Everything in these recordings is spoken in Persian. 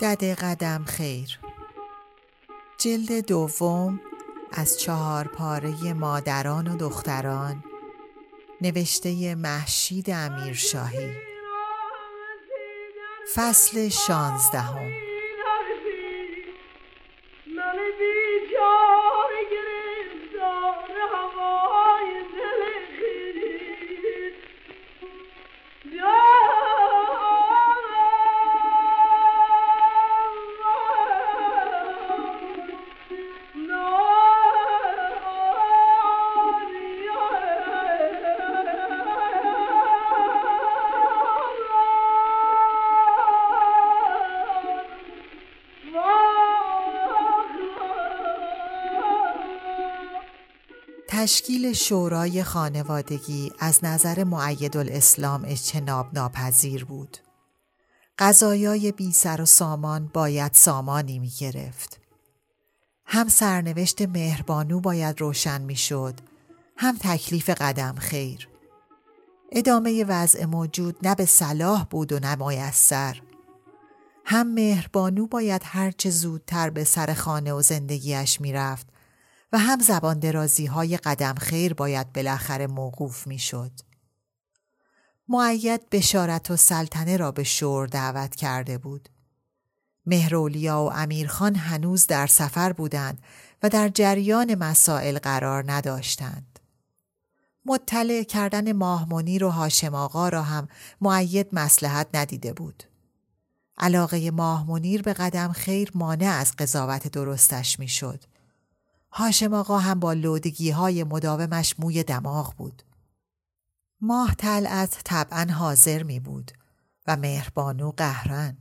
دده قدم خیر. جلد دوم از چهار پاره مادران و دختران نوشته محشید امیرشاهی. فصل شانزدهم. تشکیل شورای خانوادگی از نظر معید الاسلام اجتناب ناپذیر بود. قضایای بی سر و سامان باید سامانی می گرفت. هم سرنوشت مهربانو باید روشن می شد، هم تکلیف قدم خیر. ادامه وضع موجود نه به صلاح بود و نه میسر. هم مهربانو باید هرچه زودتر به سر خانه و زندگیش می‌رفت و هم زبان درازی های قدم خیر باید بالاخره موقوف می شد. معید بشارت و سلطنه را به شور دعوت کرده بود. مهرولیا و امیرخان هنوز در سفر بودند و در جریان مسائل قرار نداشتند. مطلع کردن ماهمنیر و هاشم آقا را هم معید مسلحت ندیده بود. علاقه ماهمنیر به قدم خیر مانع از قضاوت درستش می‌شد. هاشم آقا هم با لودگی های مداومش موی دماغ بود. ماه طلعت طبعا حاضر می بود و مهربانو قهرن.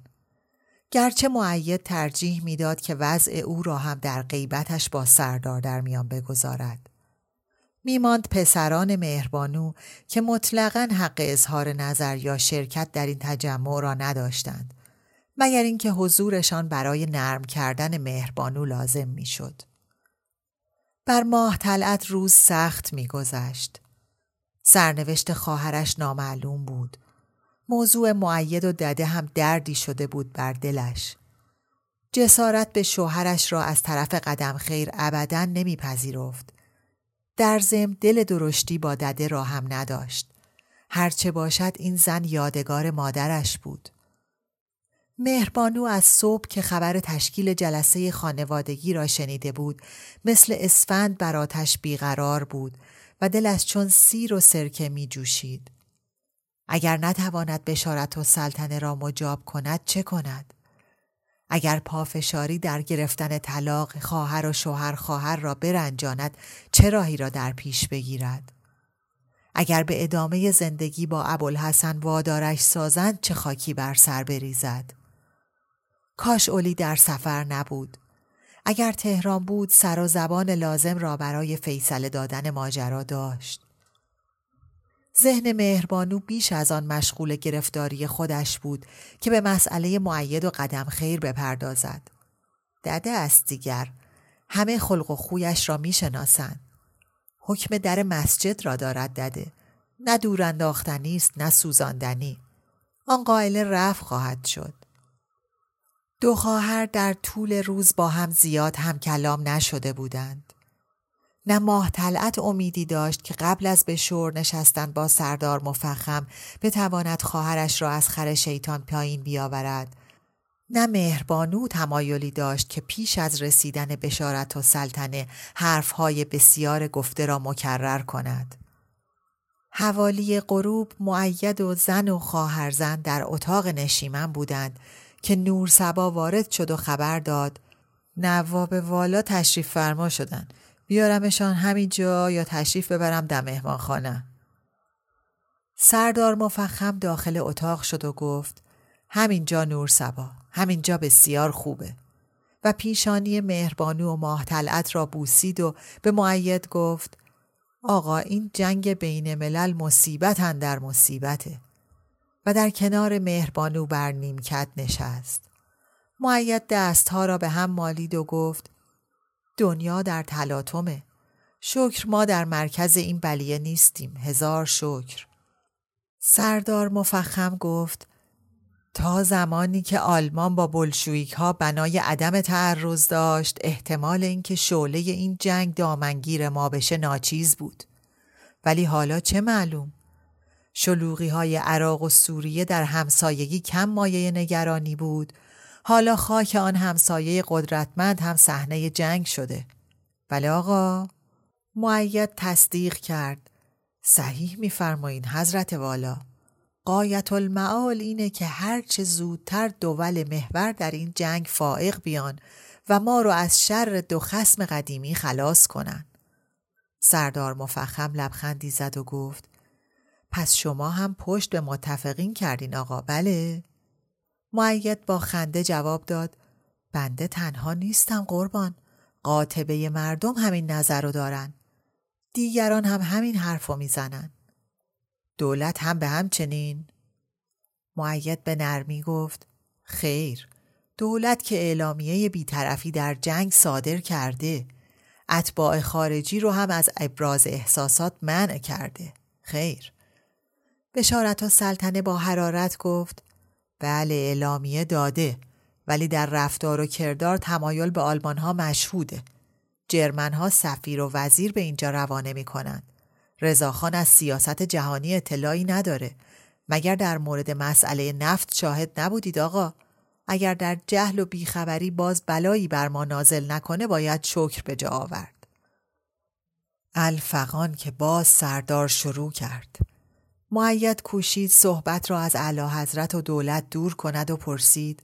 گرچه معید ترجیح می‌داد که وضع او را هم در غیبتش با سردار در میان بگذارد. میماند پسران مهربانو که مطلقا حق اظهار نظر یا شرکت در این تجمع را نداشتند مگر اینکه حضورشان برای نرم کردن مهربانو لازم می‌شد. بر ماه طلعت روز سخت میگذشت. سرنوشت خواهرش نامعلوم بود. موضوع معید و دده هم دردی شده بود بر دلش. جسارت به شوهرش را از طرف قدم خیر ابدا نمیپذیرفت. در زم دل درشتی با دده را هم نداشت. هرچه باشد این زن یادگار مادرش بود. مهربانو از صبح که خبر تشکیل جلسه خانوادگی را شنیده بود مثل اسفند بر آتش بیقرار بود و دلش چون سیر و سرکه می جوشید. اگر نتواند بشارت و سلطنه را مجاب کند چه کند؟ اگر پافشاری در گرفتن طلاق خواهر و شوهر خواهر را برنجاند چه راهی را در پیش بگیرد؟ اگر به ادامه زندگی با ابوالحسن وادارش سازند چه خاکی بر سر بریزد؟ کاش اولی در سفر نبود. اگر تهران بود سر و زبان لازم را برای فیصله دادن ماجرا داشت. ذهن مهربانو بیش از آن مشغول گرفتاری خودش بود که به مسئله معید و قدم خیر بپردازد. دده است دیگر. همه خلق و خویش را می‌شناسند. حکم در مسجد را دارد دده. نه دور انداختنی است نه سوزاندنی. آن قائل رفت خواهد شد. دو خواهر در طول روز با هم زیاد هم کلام نشده بودند. نه ماه طلعت امیدی داشت که قبل از به شور نشستن با سردار مفخم بتواند خواهرش را از خر شیطان پایین بیاورد نه مهربانو تمایلی داشت که پیش از رسیدن بشارت و سلطنه حرفهای بسیار گفته را مکرر کند. حوالی غروب معید و زن و خواهرزن در اتاق نشیمن بودند که نور سبا وارد شد و خبر داد. نواب والا تشریف فرما شدن. بیارمشان همینجا یا تشریف ببرم در مهمان خانه. سردار مفخم داخل اتاق شد و گفت همینجا نور سبا همینجا بسیار خوبه. و پیشانی مهربانو و ماه طلعت را بوسید و به معید گفت آقا این جنگ بین ملل مصیبت در مصیبته. در کنار مهربانو بر نیمکت نشست. معید دستها را به هم مالید و گفت دنیا در تلاطمه. شکر ما در مرکز این بلیه نیستیم. هزار شکر. سردار مفخم گفت تا زمانی که آلمان با بلشویک ها بنای عدم تعرض داشت احتمال اینکه شعله این جنگ دامنگیر ما بشه ناچیز بود ولی حالا چه معلوم شلوغی های عراق و سوریه در همسایگی کم مایه نگرانی بود. حالا خاک آن همسایه قدرتمند هم صحنه جنگ شده. بله آقا؟ معید تصدیق کرد. صحیح میفرمایین حضرت والا. قایت المعال اینه که هرچه زودتر دول محور در این جنگ فائق بیان و ما رو از شر دو خسم قدیمی خلاص کنن. سردار مفخم لبخندی زد و گفت پس شما هم پشت به متفقین کردین آقا. بله؟ معید با خنده جواب داد. بنده تنها نیستم قربان. قاطبه مردم همین نظر رو دارن. دیگران هم همین حرف رو می‌زنن. دولت هم به همچنین. معید به نرمی گفت. خیر. دولت که اعلامیه بیطرفی در جنگ صادر کرده. اتباع خارجی رو هم از ابراز احساسات منع کرده. خیر. بشارت و سلطنه با حرارت گفت بله اعلامیه داده ولی در رفتار و کردار تمایل به آلمان ها مشهوده. جرمن ها سفیر و وزیر به اینجا روانه می کنند رضاخان از سیاست جهانی اطلاعی نداره. مگر در مورد مسئله نفت شاهد نبودید آقا؟ اگر در جهل و بیخبری باز بلایی بر ما نازل نکنه باید شکر به جا آورد. الفقان که باز سردار شروع کرد. معید کوشید صحبت را از اعلی حضرت و دولت دور کند و پرسید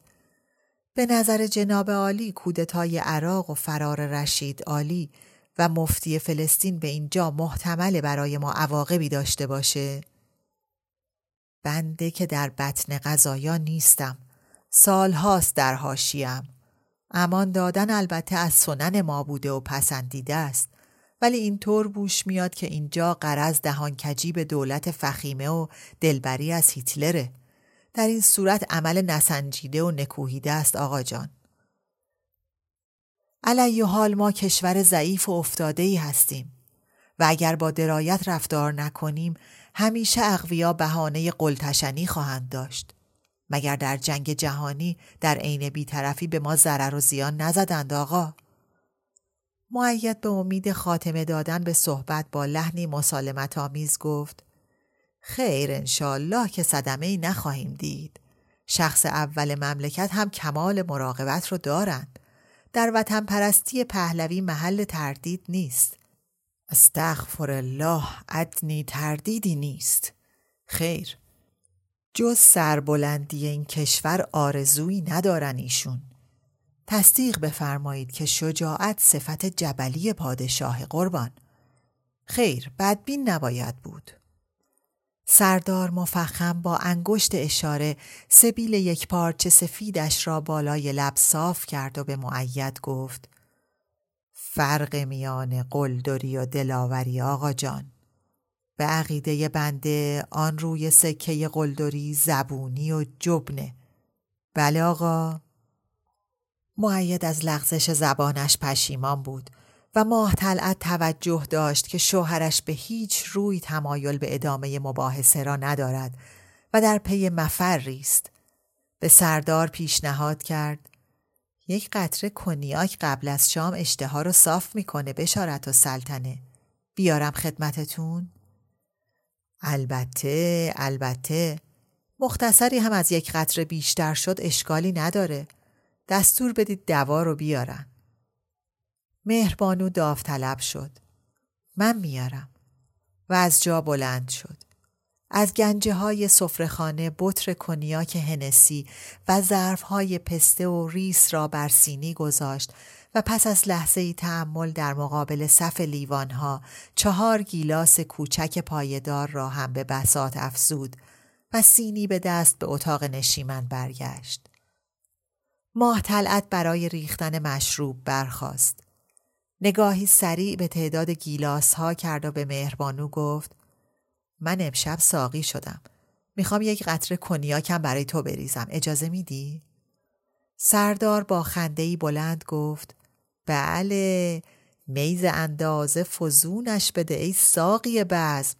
به نظر جناب عالی کودتای عراق و فرار رشید عالی و مفتی فلسطین به اینجا محتمل برای ما عواقبی داشته باشه؟ بنده که در بطن غذایا نیستم. سالهاست در هاشیم. امان دادن البته از سنن ما بوده و پسندیده است. ولی اینطور بوش میاد که اینجا قرض دهانکجی به دولت فخیمه و دلبری از هیتلره. در این صورت عمل نسنجیده و نکوهیده است آقا جان. علی حال ما کشور ضعیف و افتاده ای هستیم و اگر با درایت رفتار نکنیم همیشه اقویا بهانه قلتشنی خواهند داشت مگر در جنگ جهانی در عین بیطرفی به ما ضرر و زیان نزدند آقا معید به امید خاتمه دادن به صحبت با لحنی مسالمت آمیز گفت خیر انشالله که صدمه ای نخواهیم دید. شخص اول مملکت هم کمال مراقبت رو دارند. در وطن پرستی پهلوی محل تردید نیست. استغفر الله ادنی تردیدی نیست. خیر. جز سربلندی این کشور آرزویی ندارن ایشون. تصدیق بفرمایید که شجاعت صفت جبلی پادشاه قربان. خیر بدبین نباید بود. سردار مفخم با انگشت اشاره سبیل یک پارچه سفیدش را بالای لب صاف کرد و به معید گفت فرق میان قلدری و دلاوری آقا جان. به عقیده بنده آن روی سکه قلدری زبونی و جبنه. بله آقا؟ معید از لغزش زبانش پشیمان بود و ماه طلعت توجه داشت که شوهرش به هیچ روی تمایل به ادامه مباحثه را ندارد و در پی مفری است. به سردار پیشنهاد کرد یک قطره کنیاک قبل از شام اشتها رو صاف می‌کنه بشارت و سلطنه. بیارم خدمتتون؟ البته البته مختصری هم از یک قطره بیشتر شد اشکالی نداره. دستور بدید دوا رو بیارن. مهربانو داوطلب شد. من میارم. و از جا بلند شد. از گنجه های سفرهخانه بطر کنیاک هنسی و ظرف های پسته و ریس را بر سینی گذاشت و پس از لحظه ای تعمل در مقابل صف لیوان ها چهار گیلاس کوچک پایدار را هم به بسات افزود و سینی به دست به اتاق نشیمن برگشت. ماه طلعت برای ریختن مشروب برخاست. نگاهی سریع به تعداد گیلاس ها کرد و به مهربانو گفت من امشب ساقی شدم. می‌خوام یک قطره کنیاکم برای تو بریزم. اجازه میدی؟ سردار با خندهی بلند گفت بله میز اندازه فزونش بده ای ساقی بزم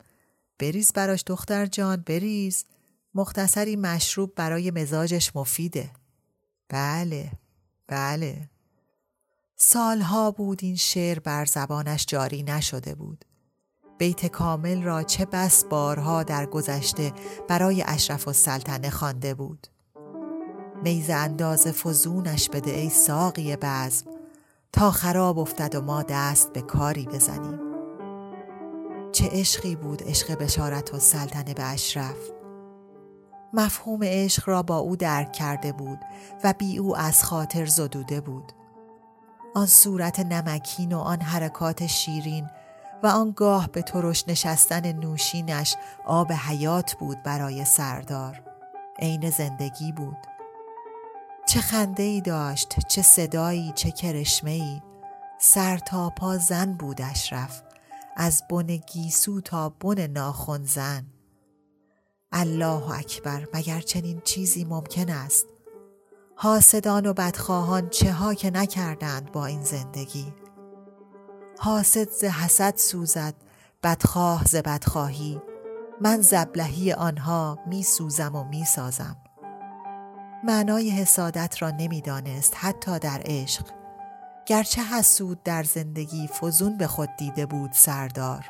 بریز براش دختر جان بریز مختصری مشروب برای مزاجش مفیده بله بله. سالها بود این شعر بر زبانش جاری نشده بود. بیت کامل را چه بس بارها در گذشته برای اشرف و سلطنه خوانده بود. میز انداز فزونش بده ای ساقی بزم تا خراب افتد و ما دست به کاری بزنیم. چه عشقی بود عشق بشارت و سلطنه به اشرف؟ مفهوم عشق را با او درک کرده بود و بی او از خاطر زدوده بود. آن صورت نمکین و آن حرکات شیرین و آنگاه به ترش نشستن نوشینش آب حیات بود برای سردار. عین زندگی بود. چه خنده ای داشت چه صدایی چه کرشمه ای سر تا پا زن بود اشرف از بن گیسو تا بن ناخن زن. الله اکبر مگر چنین چیزی ممکن است؟ حاسدان و بدخواهان چه ها که نکردند با این زندگی؟ حاسد ز حسد سوزد بدخواه ز بدخواهی. من زبلهی آنها می سوزم و می سازم. معنای حسادت را نمی‌دانست حتی در عشق. گرچه حسود در زندگی فزون به خود دیده بود سردار.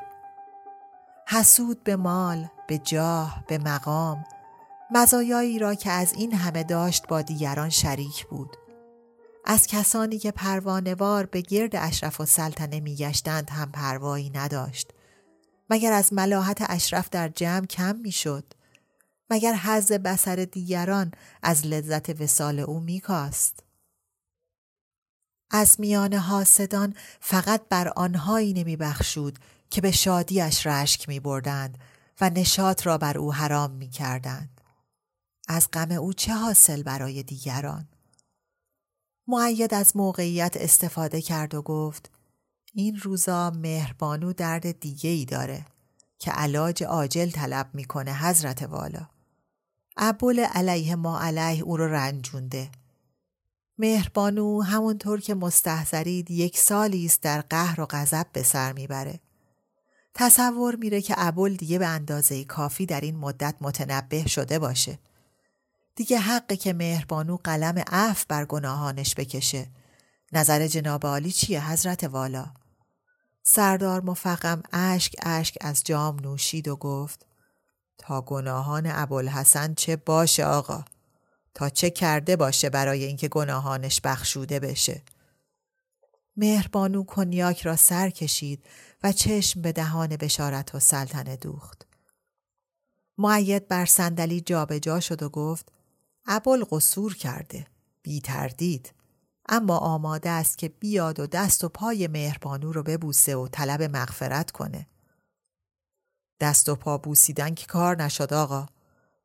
حسود به مال به جاه به مقام مزایایی را که از این همه داشت با دیگران شریک بود. از کسانی که پروانوار به گرد اشرف و سلطنه میگشتند هم پروایی نداشت. مگر از ملاحت اشرف در جمع کم می‌شد؟ مگر حز بسر دیگران از لذت وسال او میکاست؟ از میان حاسدان فقط بر آنهایی نمیبخشود که به شادیش رشک می بردند و نشاط را بر او حرام می کردند. از غم او چه حاصل برای دیگران؟ معید از موقعیت استفاده کرد و گفت این روزا مهربانو درد دیگه ای داره که علاج عاجل طلب می‌کنه حضرت والا. ابول علیه ما علیه او رو رنجونده. مهربانو همونطور که مستحضرید یک سالی است در قهر و غضب به سر می‌بره. تصور میره که ابول دیگه به اندازه کافی در این مدت متنبه شده باشه. دیگه حقه که مهربانو قلم عف بر گناهانش بکشه. نظر جناب عالی چیه حضرت والا؟ سردار مفقم اشک اشک از جام نوشید و گفت تا گناهان ابوالحسن چه باشه آقا تا چه کرده باشه برای اینکه گناهانش بخشوده بشه مهربانو کنیاک را سر کشید و چشم به دهان بشارت و سلطنه دوخت. معید بر صندلی جابجا شد و گفت ابل قصور کرده بی تردید. اما آماده است که بیاد و دست و پای مهربانو رو ببوسه و طلب مغفرت کنه. دست و پا بوسیدن که کار نشد آقا.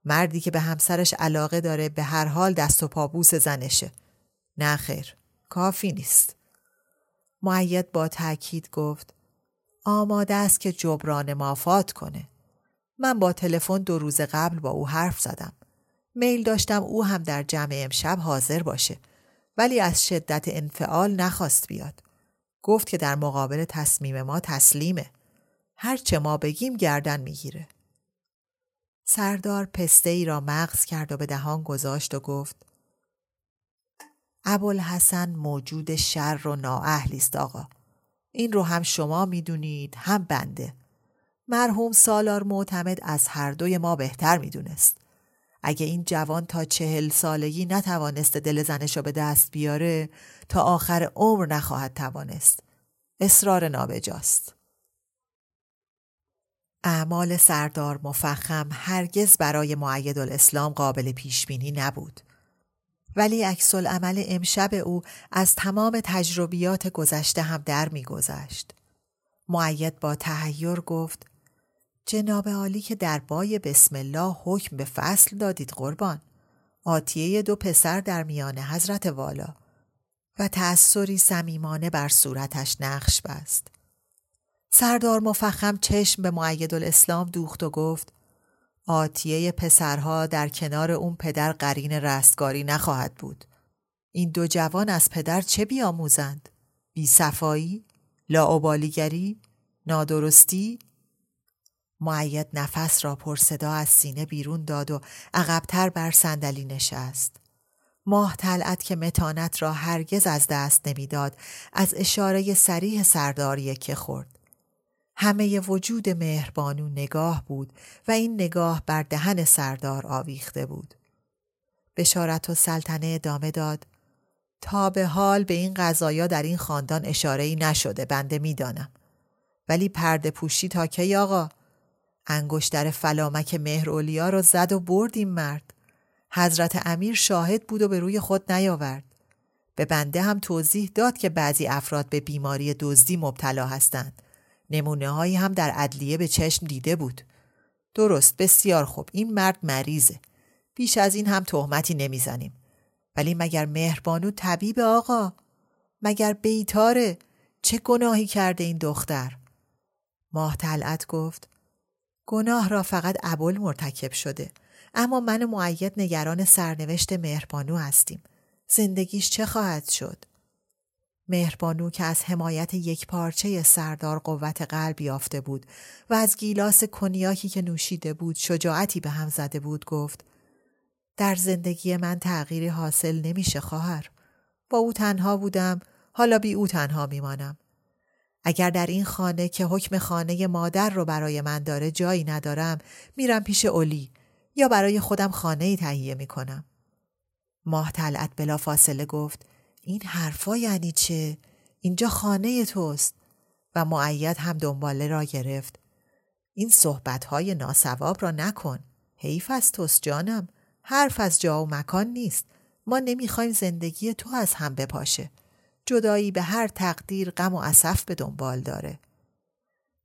مردی که به همسرش علاقه داره به هر حال دست و پا بوس زنشه. نه خیر کافی نیست. معید با تاکید گفت آماده است که جبران مافات کنه من با تلفن دو روز قبل با او حرف زدم میل داشتم او هم در جمع امشب حاضر باشه ولی از شدت انفعال نخواست بیاد گفت که در مقابل تصمیم ما تسلیمه هر چه ما بگیم گردن می‌گیره. سردار پسته ای را مغز کرد و به دهان گذاشت و گفت ابوالحسن موجود شر و نااهلی است آقا. این رو هم شما می‌دونید هم بنده. مرحوم سالار معتمد از هر دوی ما بهتر می‌دونست. اگه این جوان تا چهل سالگی نتوانسته دل زنش رو به دست بیاره تا آخر عمر نخواهد توانست. اصرار نابجاست. اعمال سردار مفخم هرگز برای معید الاسلام قابل پیش بینی نبود. ولی عکس عمل امشب او از تمام تجربیات گذشته هم در میگذشت. معید با تهیر گفت جناب عالی که در بای بسم الله حکم به فصل دادید قربان آتیه دو پسر در میان حضرت والا و تأثری صمیمانه بر صورتش نقش بست سردار مفخم چشم به معید الاسلام دوخت و گفت آتیه پسرها در کنار اون پدر قرین رستگاری نخواهد بود. این دو جوان از پدر چه بیاموزند؟ بی صفایی؟ لاعبالیگری؟ نادرستی؟ معید نفس را پرصدا از سینه بیرون داد و عقبتر بر صندلی نشست. ماه طلعت که متانت را هرگز از دست نمی‌داد از اشاره سریح سرداری که خورد. همه وجود مهربانو نگاه بود و این نگاه بر دهن سردار آویخته بود. بشارت و سلطنه ادامه داد تا به حال به این قضایا در این خاندان اشاره ای نشده بنده می‌دانم. ولی پرده پوشی تا کی آقا؟ انگشتر فلامک مهرولیا رو زد و برد این مرد. حضرت امیر شاهد بود و به روی خود نیاورد. به بنده هم توضیح داد که بعضی افراد به بیماری دزدی مبتلا هستند. نمونه هایی هم در ادلیه به چشم دیده بود. درست بسیار خوب این مرد مریضه. بیش از این هم تهمتی نمی‌زنیم. ولی مگر مهربانو طبیب آقا؟ مگر بیتاره؟ چه گناهی کرده این دختر؟ ماه طلعت گفت گناه را فقط ابل مرتکب شده اما من معید نگران سرنوشت مهربانو هستیم. زندگیش چه خواهد شد؟ مهربانو که از حمایت یک پارچه سردار قوت قلب یافته بود و از گیلاس کنیاکی که نوشیده بود شجاعتی به هم زده بود گفت در زندگی من تغییری حاصل نمیشه خواهر. با او تنها بودم حالا بی او تنها میمانم. اگر در این خانه که حکم خانه مادر رو برای من داره جایی ندارم میرم پیش اولی یا برای خودم خانه ای تهیه می‌کنم. ماه طلعت بلا فاصله گفت این حرفا یعنی چه؟ اینجا خانه توست و معید هم دنباله را گرفت. این صحبتهای ناسواب را نکن. حیف از توست جانم. حرف از جا و مکان نیست. ما نمی‌خوایم زندگی تو از هم بپاشه. جدایی به هر تقدیر غم و اسف به دنبال داره.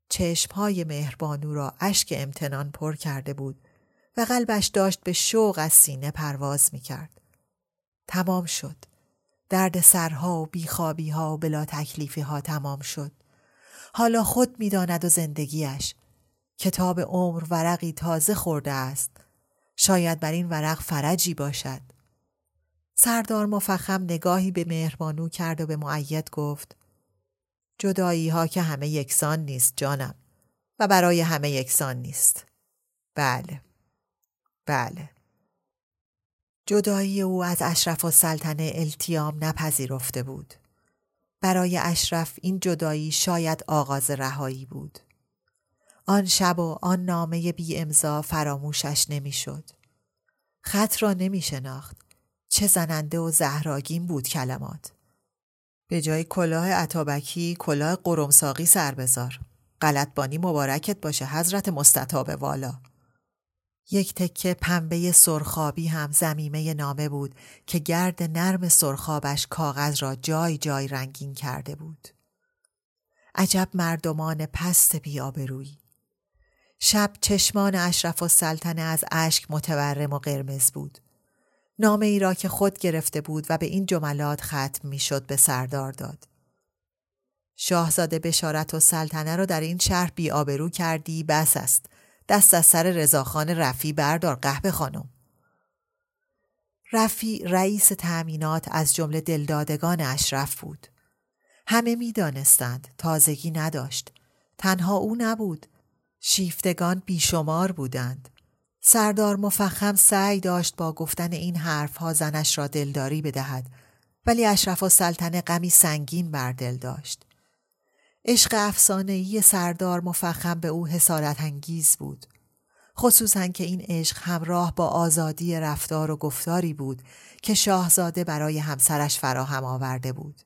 چشمهای مهربانو را اشک امتنان پر کرده بود و قلبش داشت به شوق از سینه پرواز می‌کرد. تمام شد. درد سرها و بیخوابی ها و بلا تکلیفی ها تمام شد. حالا خود می‌داند و زندگیش. کتاب عمر ورقی تازه خورده است. شاید بر این ورق فرجی باشد. سردار مفخم نگاهی به مهربانو کرد و به معید گفت جدایی ها که همه یکسان نیست جانم و برای همه یکسان نیست. بله. بله. جدایی او از اشرف و سلطنه التیام نپذیرفته بود. برای اشرف این جدایی شاید آغاز رهایی بود. آن شب و آن نامه بی امضا فراموشش نمی‌شد. خط را نمی شناخت. چه زننده و زهراگین بود کلمات. به جای کلاه عطابکی کلاه قرمساقی سر بذار. غلطبانی مبارکت باشه حضرت مستطاب والا. یک تکه پنبه سرخابی هم زمیمه نامه بود که گرد نرم سرخابش کاغذ را جای جای رنگین کرده بود. عجب مردمان پست بیابرویی. شب چشمان اشرف و سلطنه از اشک متورم و قرمز بود. نامه ای را که خود گرفته بود و به این جملات ختم می‌شد به سردار داد. شاهزاده بشارت و سلطنه را در این شهر بیابرو کردی بس است. دست از سر رضاخان رفی بردار قهبه خانم. رفی رئیس تأمینات از جمله دلدادگان اشرف بود. همه می‌دانستند تازگی نداشت. تنها او نبود. شیفتگان بیشمار بودند. سردار مفخم سعی داشت با گفتن این حرفها زنش را دلداری بدهد ولی اشرف و سلطنه غمی سنگین بر دل داشت. عشق افسانه‌ای سردار مفخم به او حسارت انگیز بود. خصوصا که این عشق همراه با آزادی رفتار و گفتاری بود که شاهزاده برای همسرش فراهم آورده بود.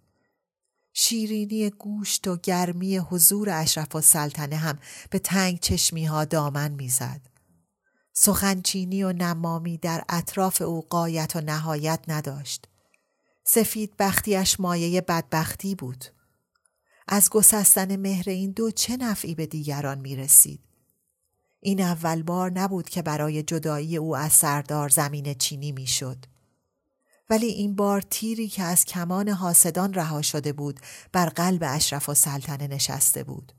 شیرینی گوشت و گرمی حضور اشرف و سلطنه هم به تنگ چشمی ها دامن می‌زد. سخنچینی و نمامی در اطراف او قایت و نهایت نداشت. سفید بختیش مایه بدبختی بود. از گسستن مهر این دو چه نفعی به دیگران می رسید؟ این اول بار نبود که برای جدایی او از سردار زمین چینی می شد. ولی این بار تیری که از کمان حاسدان رها شده بود بر قلب اشرف و سلطنه نشسته بود.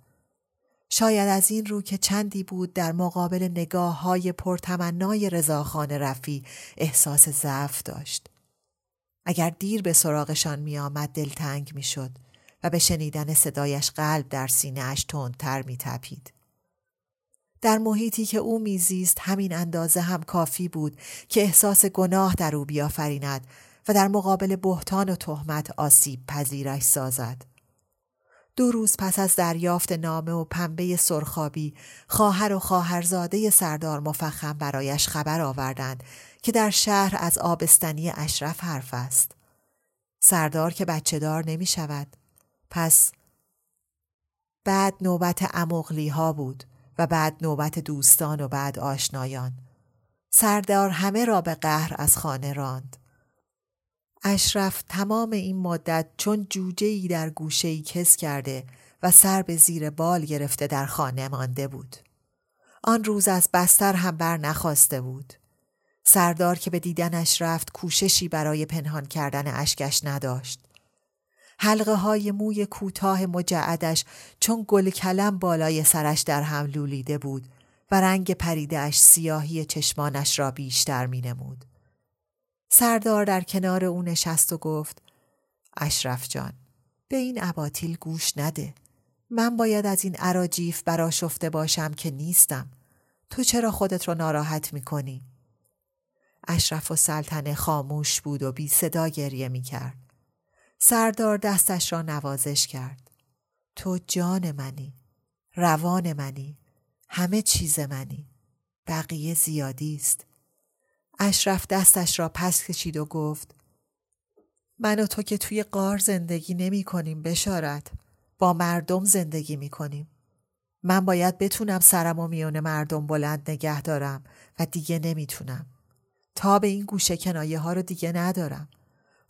شاید از این رو که چندی بود در مقابل نگاه های پرتمنای رضاخان رفی احساس ضعف داشت. اگر دیر به سراغشان می آمد دلتنگ می شد و به شنیدن صدایش قلب در سینه اش تندتر می تپید. در محیطی که او میزیست همین اندازه هم کافی بود که احساس گناه در او بیافریند و در مقابل بهتان و تهمت آسیب پذیرش سازد. دو روز پس از دریافت نامه و پنبه سرخابی خواهر و خواهرزاده سردار مفخم برایش خبر آوردند که در شهر از آبستنی اشرف حرف است. سردار که بچه دار نمی شود. پس بعد نوبت امغلی ها بود. و بعد نوبت دوستان و بعد آشنایان. سردار همه را به قهر از خانه راند. اشرف تمام این مدت چون جوجه ای در گوشه ای کس کرده و سر به زیر بال گرفته در خانه مانده بود. آن روز از بستر هم بر نخواسته بود. سردار که به دیدنش رفت کوششی برای پنهان کردن اشکش نداشت. حلقه های موی کوتاه مجعدش چون گل کلم بالای سرش در هم لولیده بود و رنگ پریدهش سیاهی چشمانش را بیشتر می نمود. سردار در کنار او نشست و گفت اشرف جان به این اباطیل گوش نده. من باید از این عراجیف براشفته باشم که نیستم. تو چرا خودت رو ناراحت می کنی؟ اشرف و سلطنه خاموش بود و بی صدا گریه می کرد. سردار دستش را نوازش کرد. تو جان منی، روان منی، همه چیز منی. بقیه زیادی است. اشرف دستش را پس کشید و گفت من و تو که توی قار زندگی نمی کنیم بشارت. با مردم زندگی می کنیم. من باید بتونم سرم و میون مردم بلند نگه دارم و دیگه نمی‌تونم. تا به این گوشه کنایه ها رو دیگه ندارم.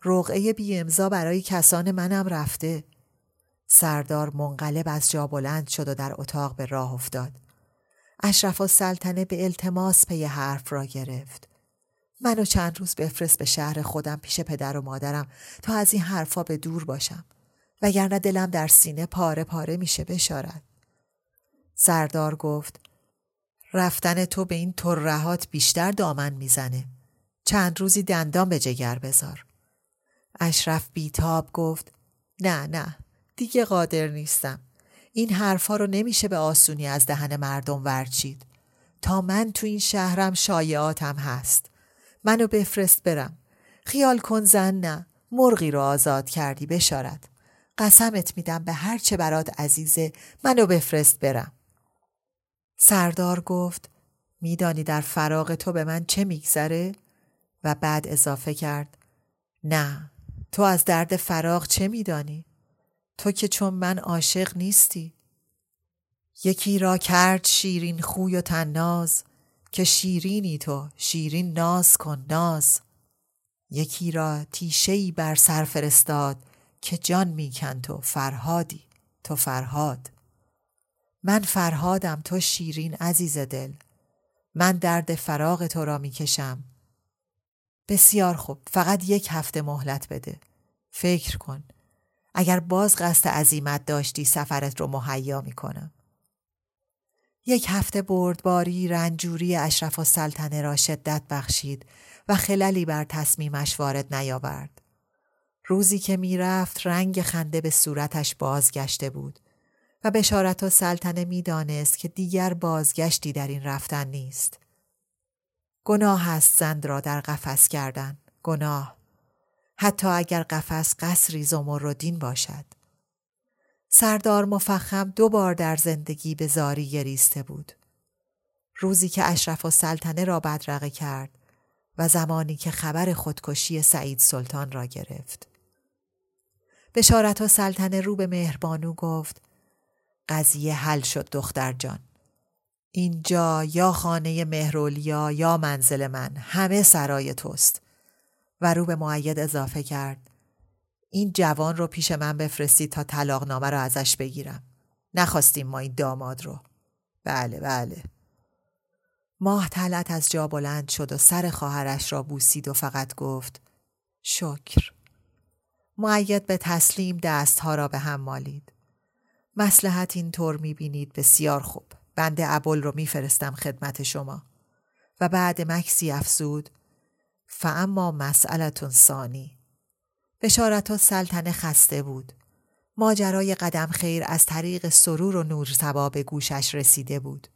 رقعه بی امضا برای کسان منم رفته. سردار منقلب از جا بلند شد و در اتاق به راه افتاد. اشرف و سلطنه به التماس پی حرف را گرفت. منو چند روز بفرست به شهر خودم پیش پدر و مادرم تا از این حرفا به دور باشم. وگرنه دلم در سینه پاره پاره میشه بشارد. سردار گفت رفتن تو به این ترهات بیشتر دامن می‌زنه. چند روزی دندان به جگر بذار. اشرف بیتاب گفت نه نه دیگه قادر نیستم. این حرفها رو نمیشه به آسونی از دهن مردم ورچید. تا من تو این شهرم شایعاتم هست. منو بفرست برم. خیال کن زن نه مرغی رو آزاد کردی بشارد قسمت میدم به هر چه برات عزیزه منو بفرست برم. سردار گفت میدانی در فراغ تو به من چه میگذره؟ و بعد اضافه کرد نه. تو از درد فراغ چه میدانی؟ تو که چون من عاشق نیستی. یکی را کرد شیرین خوی و تناز که شیرینی تو شیرین ناز کن ناز. یکی را تیشهی بر سر فرستاد که جان میکن تو فرهادی تو فرهاد. من فرهادم تو شیرین عزیز دل. من درد فراغ تو را می‌کشم. بسیار خوب فقط یک هفته مهلت بده فکر کن اگر باز قصد عزیمت داشتی سفرت رو مهیا می‌کنم یک هفته بردباری رنجوری اشرف و سلطنه را شدت بخشید و خللی بر تصمیمش وارد نیاورد. روزی که می‌رفت رنگ خنده به صورتش بازگشته بود و بشارت و سلطنه می‌دانست که دیگر بازگشتی در این رفتن نیست. گناه است زند را در قفس کردن. گناه. حتی اگر قفس قصری زمردین باشد. سردار مفخم دو بار در زندگی به زاری گریسته بود. روزی که اشرف و سلطنه را بدرقه کرد و زمانی که خبر خودکشی سعید سلطان را گرفت. بشارت و سلطنه رو به مهربانو گفت قضیه حل شد دختر جان. اینجا یا خانه مهرولیا یا منزل من همه سرای توست. و رو به معید اضافه کرد این جوان رو پیش من بفرستید تا طلاقنامه رو ازش بگیرم. نخواستیم ما این داماد رو. بله بله. ماه تلت از جا بلند شد و سر خواهرش را بوسید و فقط گفت شکر. معید به تسلیم دستها را به هم مالید. مسلحت این طور می‌بینید بسیار خوب. بنده ابل رو میفرستم خدمت شما. و بعد مکسی افزود فاما مسئلتون ثانی. بشارت و سلطنه خسته بود. ماجرای قدم خیر از طریق سرور و نور سبا به گوشش رسیده بود.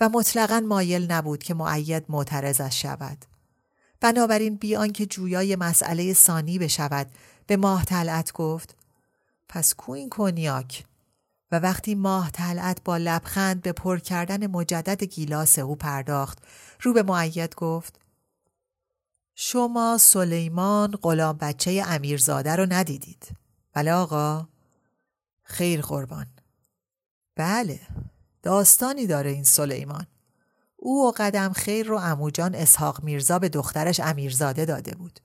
و مطلقا مایل نبود که معید معترضش شود. بنابراین بیان که جویای مسئله ثانی بشود به ماه طلعت گفت پس کو این کنیاک؟ و وقتی ماه طلعت با لبخند به پر کردن مجدد گیلاس او پرداخت رو به معید گفت شما سلیمان غلام بچه امیرزاده رو ندیدید. بله آقا. خیر قربان. بله داستانی داره این سلیمان. او و قدم خیر رو اموجان اسحاق میرزا به دخترش امیرزاده داده بود.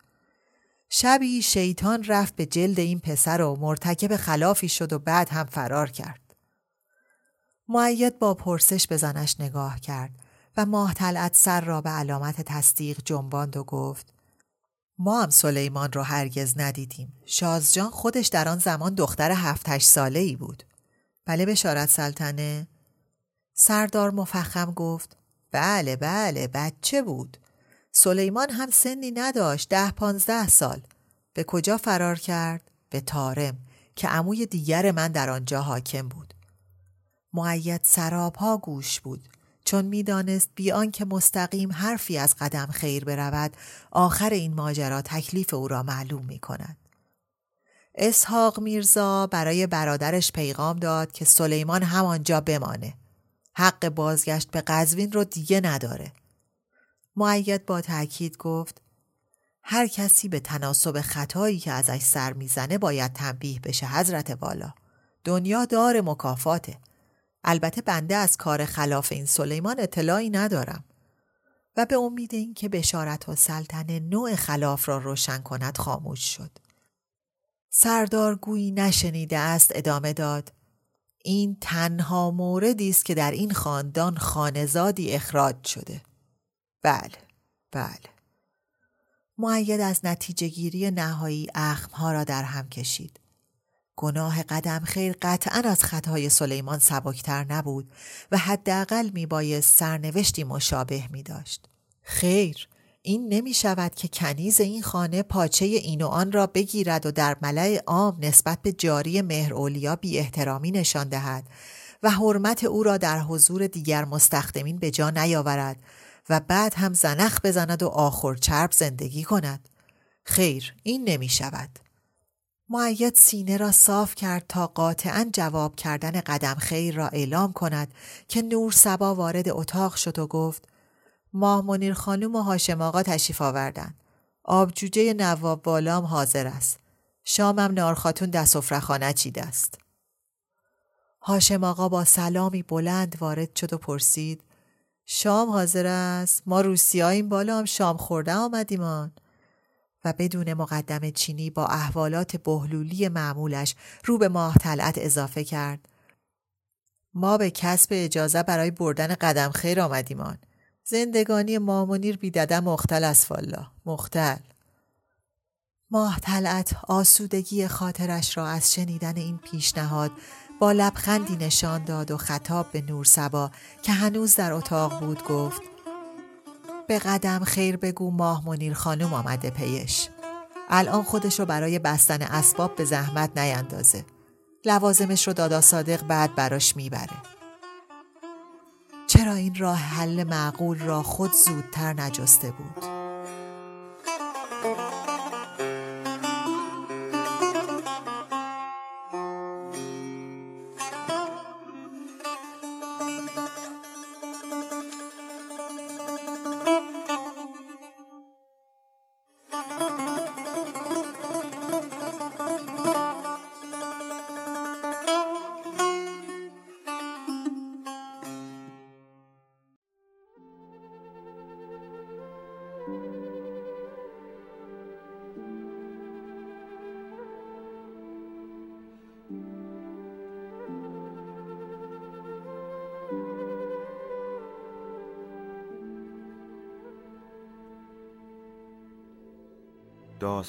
شبی شیطان رفت به جلد این پسر و مرتکب خلافی شد و بعد هم فرار کرد معید با پرسش به زنش نگاه کرد و ماه تلعت سر را به علامت تصدیق جنباند و گفت ما هم سلیمان را هرگز ندیدیم. شازجان خودش در آن زمان دختر هفتش ساله ای بود. بله بشارت سلطنه؟ سردار مفخم گفت بله بله بچه بود. سلیمان هم سنی نداشت ده پانزده سال. به کجا فرار کرد؟ به تارم که عموی دیگر من در آنجا حاکم بود. معید سرابها گوش بود چون می‌دانست بیان که مستقیم حرفی از قدم خیر برود آخر این ماجرا تکلیف او را معلوم می کند. اسحاق میرزا برای برادرش پیغام داد که سلیمان همانجا بمانه. حق بازگشت به قزوین رو دیگه نداره. معید با تأکید گفت هر کسی به تناسب خطایی که ازش سر می‌زنه باید تنبیه بشه حضرت والا. دنیا دار مکافاته. البته بنده از کار خلاف این سلیمان اطلاعی ندارم و به امید اینکه بشارت و سلطنه نوع خلاف را روشن کند خاموش شد. سردار گویی نشنیده است ادامه داد این تنها موردی است که در این خاندان خانزادی اخراج شده. بله، بله. معید از نتیجه گیری نهایی اخمها را در هم کشید. گناه قدم خیر قطعا از خطای سلیمان سبکتر نبود و حداقل می بایست سرنوشتی مشابه می داشت. خیر این نمی شود که کنیز این خانه پاچه این و آن را بگیرد و در ملع عام نسبت به جاری مهر اولیا بی احترامی نشان دهد و حرمت او را در حضور دیگر مستخدمین به جا نیاورد و بعد هم زنخ بزند و آخر چرب زندگی کند. خیر این نمی شود. معید سینه را صاف کرد تا قاطعا جواب کردن قدم خیر را اعلام کند که نور سبا وارد اتاق شد و گفت ماه منیر خانوم و هاشم آقا تشریف آوردن. آبجوجه نواب بالام حاضر است. شامم نارخاتون دست خانه چیده است. هاشم آقا با سلامی بلند وارد شد و پرسید شام حاضر است ما روسیاییم بالا هم شام خورده آمدیمان و بدون مقدم چینی با احوالات بهلولی معمولش رو به ماه طلعت اضافه کرد. ما به کسب اجازه برای بردن قدم خیر آمدیمان. زندگانی مامونیر بیدده مختل از فالا. مختل. ماه طلعت آسودگی خاطرش را از شنیدن این پیشنهاد با لبخندی نشان داد و خطاب به نور سبا که هنوز در اتاق بود گفت به قدم خیر بگو ماه منیر خانم آمده پیش. الان خودش رو برای بستن اسباب به زحمت نیندازه. لوازمش رو دادا صادق بعد براش می‌بره. چرا این راه حل معقول را خود زودتر نجسته بود؟